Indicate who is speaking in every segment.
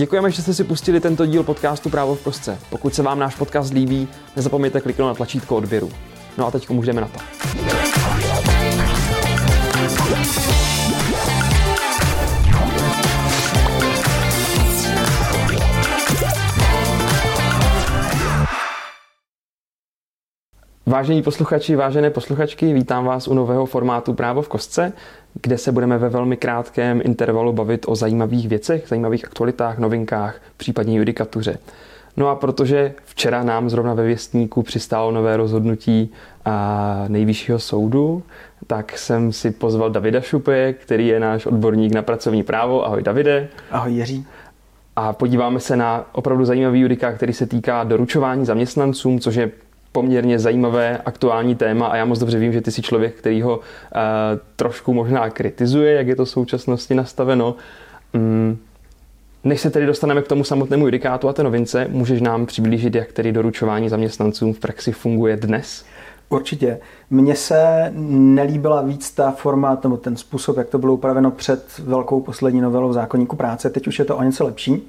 Speaker 1: Děkujeme, že jste si pustili tento díl podcastu Právo v kostce. Pokud se vám náš podcast líbí, nezapomeňte kliknout na tlačítko odběru. No a teď můžeme na to. Vážení posluchači, vážené posluchačky, vítám vás u nového formátu Právo v kostce, kde se budeme ve velmi krátkém intervalu bavit o zajímavých věcech, zajímavých aktualitách, novinkách, případně judikatuře. No a protože včera nám zrovna ve věstníku přistálo nové rozhodnutí a nejvyššího soudu, tak jsem si pozval Davida Šupe, který je náš odborník na pracovní právo. Ahoj Davide.
Speaker 2: Ahoj Jiří.
Speaker 1: A podíváme se na opravdu zajímavý judikát, který se týká doručování zaměstnancům, což je poměrně zajímavé aktuální téma a já moc dobře vím, že ty jsi člověk, který ho uh, trošku možná kritizuje, jak je to v současnosti nastaveno. Mm, než se tedy dostaneme k tomu samotnému judikátu a té novince, můžeš nám přiblížit, jak tedy doručování zaměstnancům v praxi funguje dnes?
Speaker 2: Určitě. Mně se nelíbila víc ta forma, ten způsob, jak to bylo upraveno před velkou poslední novelou zákonníku práce. Teď už je to o něco lepší.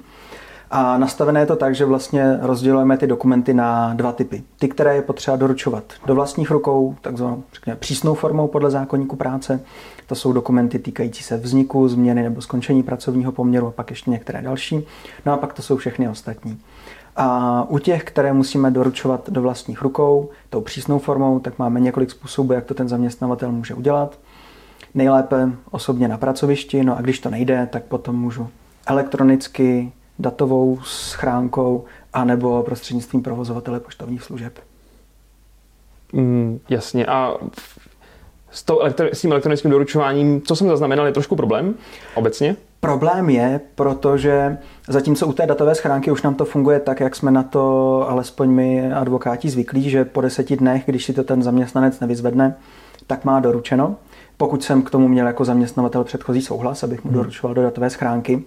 Speaker 2: A nastavené je to tak, že vlastně rozdělujeme ty dokumenty na dva typy. Ty, které je potřeba doručovat do vlastních rukou, takzvanou řekněme, přísnou formou podle zákonníku práce. To jsou dokumenty týkající se vzniku, změny nebo skončení pracovního poměru a pak ještě některé další. No a pak to jsou všechny ostatní. A u těch, které musíme doručovat do vlastních rukou, tou přísnou formou, tak máme několik způsobů, jak to ten zaměstnavatel může udělat. Nejlépe osobně na pracovišti, no a když to nejde, tak potom můžu elektronicky datovou schránkou anebo prostřednictvím provozovatele poštovních služeb.
Speaker 1: Mm, jasně. A s, to, s tím elektronickým doručováním, co jsem zaznamenal, je trošku problém obecně?
Speaker 2: Problém je, protože zatímco u té datové schránky už nám to funguje tak, jak jsme na to alespoň my advokáti zvyklí, že po deseti dnech, když si to ten zaměstnanec nevyzvedne, tak má doručeno. Pokud jsem k tomu měl jako zaměstnavatel předchozí souhlas, abych mu hmm. doručoval do datové schránky,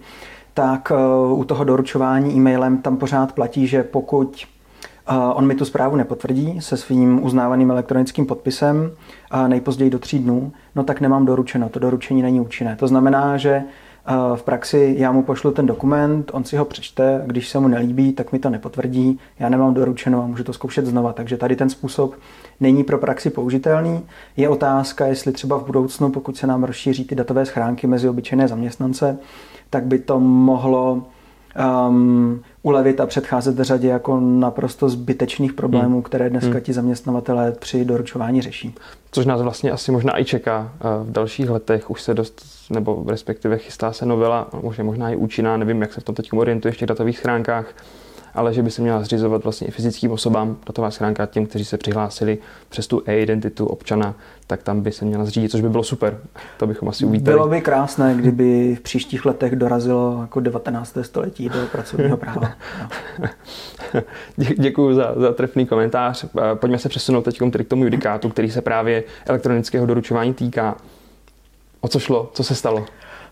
Speaker 2: tak eh, u toho doručování e-mailem tam pořád platí, že pokud eh, on mi tu zprávu nepotvrdí se svým uznávaným elektronickým podpisem nejpozději do tří dnů, no tak nemám doručeno, to doručení není účinné. To znamená, že eh, v praxi já mu pošlu ten dokument, on si ho přečte, když se mu nelíbí, tak mi to nepotvrdí, já nemám doručeno a můžu to zkoušet znova. Takže tady ten způsob není pro praxi použitelný. Je otázka, jestli třeba v budoucnu, pokud se nám rozšíří ty datové schránky mezi obyčejné zaměstnance, tak by to mohlo um, ulevit a předcházet řadě jako naprosto zbytečných problémů, hmm. které dneska hmm. ti zaměstnavatelé při doručování řeší.
Speaker 1: Což nás vlastně asi možná i čeká v dalších letech. Už se dost, nebo respektive chystá se novela, už je možná i účinná, nevím, jak se v tom teď orientuje v těch datových schránkách, ale že by se měla zřizovat vlastně i fyzickým osobám datová schránka těm, kteří se přihlásili přes tu e-identitu občana, tak tam by se měla zřídit, což by bylo super. To bychom asi uvítali.
Speaker 2: Bylo by krásné, kdyby v příštích letech dorazilo jako 19. století do pracovního práva. No.
Speaker 1: Děkuji za, za trefný komentář. Pojďme se přesunout teď k tomu judikátu, který se právě elektronického doručování týká. O co šlo? Co se stalo?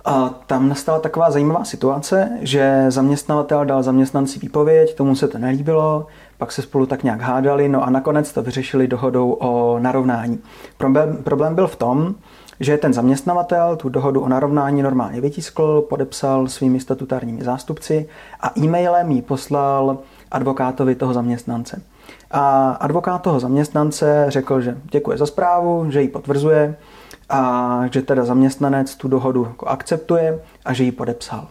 Speaker 2: A tam nastala taková zajímavá situace, že zaměstnavatel dal zaměstnanci výpověď, tomu se to nelíbilo, pak se spolu tak nějak hádali, no a nakonec to vyřešili dohodou o narovnání. Problém, problém byl v tom, že ten zaměstnavatel tu dohodu o narovnání normálně vytiskl, podepsal svými statutárními zástupci a e-mailem ji poslal advokátovi toho zaměstnance. A advokát toho zaměstnance řekl, že děkuje za zprávu, že ji potvrzuje, a že teda zaměstnanec tu dohodu jako akceptuje a že ji podepsal.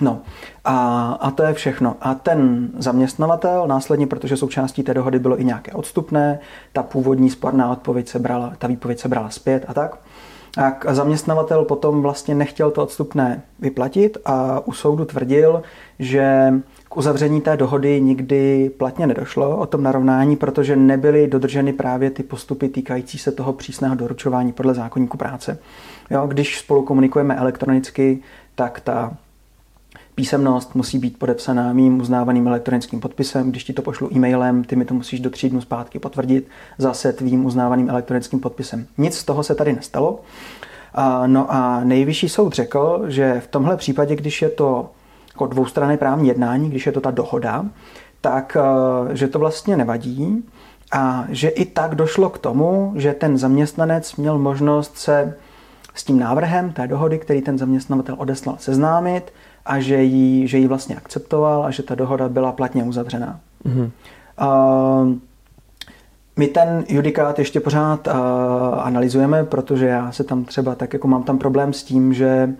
Speaker 2: No a, a to je všechno. A ten zaměstnavatel následně, protože součástí té dohody bylo i nějaké odstupné, ta původní sporná odpověď se brala, ta výpověď se brala zpět a tak, a zaměstnavatel potom vlastně nechtěl to odstupné vyplatit a u soudu tvrdil, že k uzavření té dohody nikdy platně nedošlo o tom narovnání, protože nebyly dodrženy právě ty postupy týkající se toho přísného doručování podle zákonníku práce. Jo, když spolu komunikujeme elektronicky, tak ta písemnost musí být podepsaná mým uznávaným elektronickým podpisem. Když ti to pošlu e-mailem, ty mi to musíš do tří dnů zpátky potvrdit zase tvým uznávaným elektronickým podpisem. Nic z toho se tady nestalo. No a nejvyšší soud řekl, že v tomhle případě, když je to jako dvoustranné právní jednání, když je to ta dohoda, tak eh, že to vlastně nevadí a že i tak došlo k tomu, že ten zaměstnanec měl možnost se s tím návrhem té dohody, který ten zaměstnavatel odeslal, seznámit a že ji, že ji vlastně akceptoval a že ta dohoda byla platně uzavřená. Mm-hmm. Uh, my ten judikát ještě pořád uh, analyzujeme, protože já se tam třeba tak jako mám tam problém s tím, že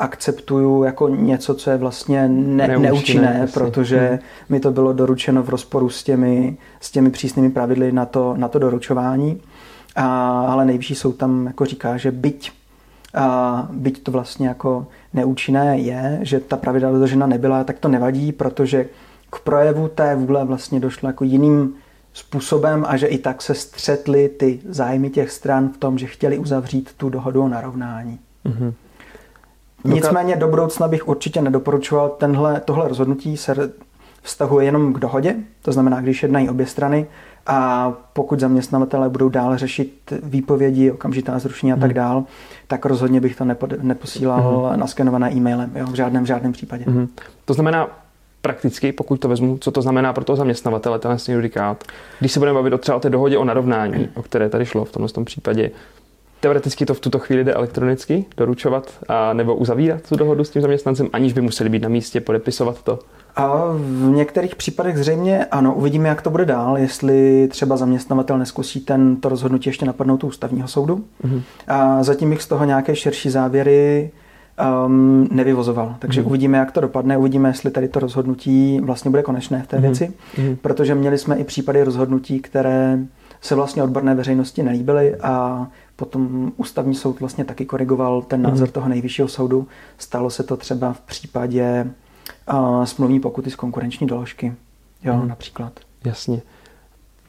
Speaker 2: akceptuju jako něco, co je vlastně ne, neúčinné, neúčinné protože hmm. mi to bylo doručeno v rozporu s těmi, s těmi přísnými pravidly na to, na to doručování. A, ale nejvyšší soud tam jako říká, že byť, a, byť to vlastně jako neúčinné je, že ta pravidla dodržena nebyla, tak to nevadí, protože k projevu té vůle vlastně došlo jako jiným způsobem a že i tak se střetly ty zájmy těch stran v tom, že chtěli uzavřít tu dohodu o narovnání. Mm-hmm. Nicméně do budoucna bych určitě nedoporučoval tenhle, tohle rozhodnutí se vztahuje jenom k dohodě, to znamená, když jednají obě strany a pokud zaměstnavatelé budou dále řešit výpovědi, okamžitá zrušení a tak hmm. dál, tak rozhodně bych to neposílal hmm. naskenované e-mailem, jo, v žádném, v žádném případě. Hmm.
Speaker 1: To znamená, prakticky, pokud to vezmu, co to znamená pro toho zaměstnavatele, ten judikát. Když se budeme bavit o třeba o té dohodě o narovnání, o které tady šlo v tomhle tom případě, teoreticky to v tuto chvíli jde elektronicky doručovat a nebo uzavírat tu dohodu s tím zaměstnancem, aniž by museli být na místě, podepisovat to?
Speaker 2: A v některých případech zřejmě ano, uvidíme, jak to bude dál, jestli třeba zaměstnavatel neskusí ten, to rozhodnutí ještě napadnout u ústavního soudu. Mm-hmm. A zatím bych z toho nějaké širší závěry um, nevyvozoval. Takže mm-hmm. uvidíme, jak to dopadne, uvidíme, jestli tady to rozhodnutí vlastně bude konečné v té mm-hmm. věci, mm-hmm. protože měli jsme i případy rozhodnutí, které se vlastně odborné veřejnosti nelíbily a potom ústavní soud vlastně taky korigoval ten názor mm-hmm. toho nejvyššího soudu. Stalo se to třeba v případě uh, smluvní pokuty z konkurenční doložky, jo, mm-hmm. například.
Speaker 1: Jasně.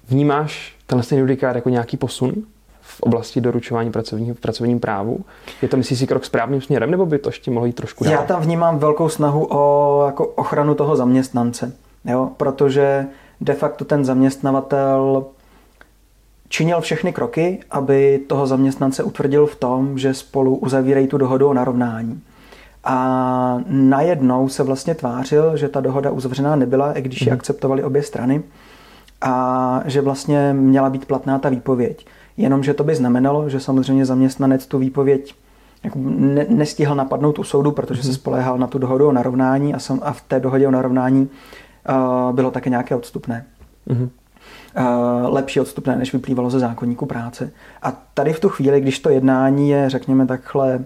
Speaker 1: Vnímáš tenhle judikát jako nějaký posun v oblasti doručování pracovního, v pracovním právu? Je to, myslíš si, krok správným směrem, nebo by to ještě mohlo jít trošku dál?
Speaker 2: Já tam vnímám velkou snahu o jako ochranu toho zaměstnance, jo? protože de facto ten zaměstnavatel činil všechny kroky, aby toho zaměstnance utvrdil v tom, že spolu uzavírají tu dohodu o narovnání. A najednou se vlastně tvářil, že ta dohoda uzavřená nebyla, i když ji mhm. akceptovali obě strany, a že vlastně měla být platná ta výpověď. Jenomže to by znamenalo, že samozřejmě zaměstnanec tu výpověď jako ne, nestihl napadnout u soudu, protože se mhm. spoléhal na tu dohodu o narovnání a, sam, a v té dohodě o narovnání uh, bylo také nějaké odstupné. Mm-hmm. Uh, lepší odstupné, než vyplývalo ze zákonníku práce. A tady v tu chvíli, když to jednání je, řekněme takhle,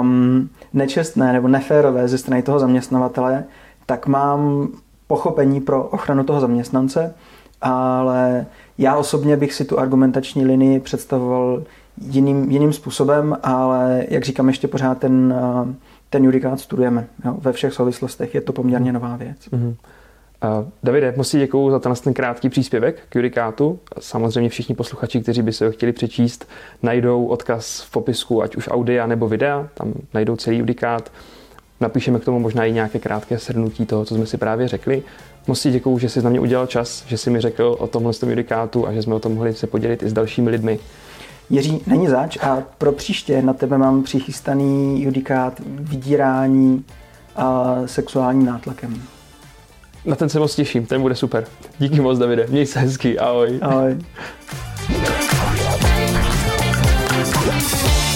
Speaker 2: um, nečestné nebo neférové ze strany toho zaměstnavatele, tak mám pochopení pro ochranu toho zaměstnance, ale já osobně bych si tu argumentační linii představoval jiným, jiným způsobem, ale jak říkám, ještě pořád ten, uh, ten judikát studujeme jo, ve všech souvislostech. Je to poměrně nová věc. Mm-hmm.
Speaker 1: Davide, moc si děkuju za ten krátký příspěvek k judikátu. Samozřejmě všichni posluchači, kteří by se ho chtěli přečíst, najdou odkaz v popisku, ať už audia nebo videa, tam najdou celý judikát. Napíšeme k tomu možná i nějaké krátké shrnutí toho, co jsme si právě řekli. Moc si děkuju, že jsi na mě udělal čas, že jsi mi řekl o tomhle judikátu a že jsme o tom mohli se podělit i s dalšími lidmi.
Speaker 2: Jiří, není zač a pro příště na tebe mám přichystaný judikát vydírání a sexuálním nátlakem.
Speaker 1: Na ten se moc těším, ten bude super. Díky moc, Davide. Měj se hezky. Ahoj.
Speaker 2: Ahoj.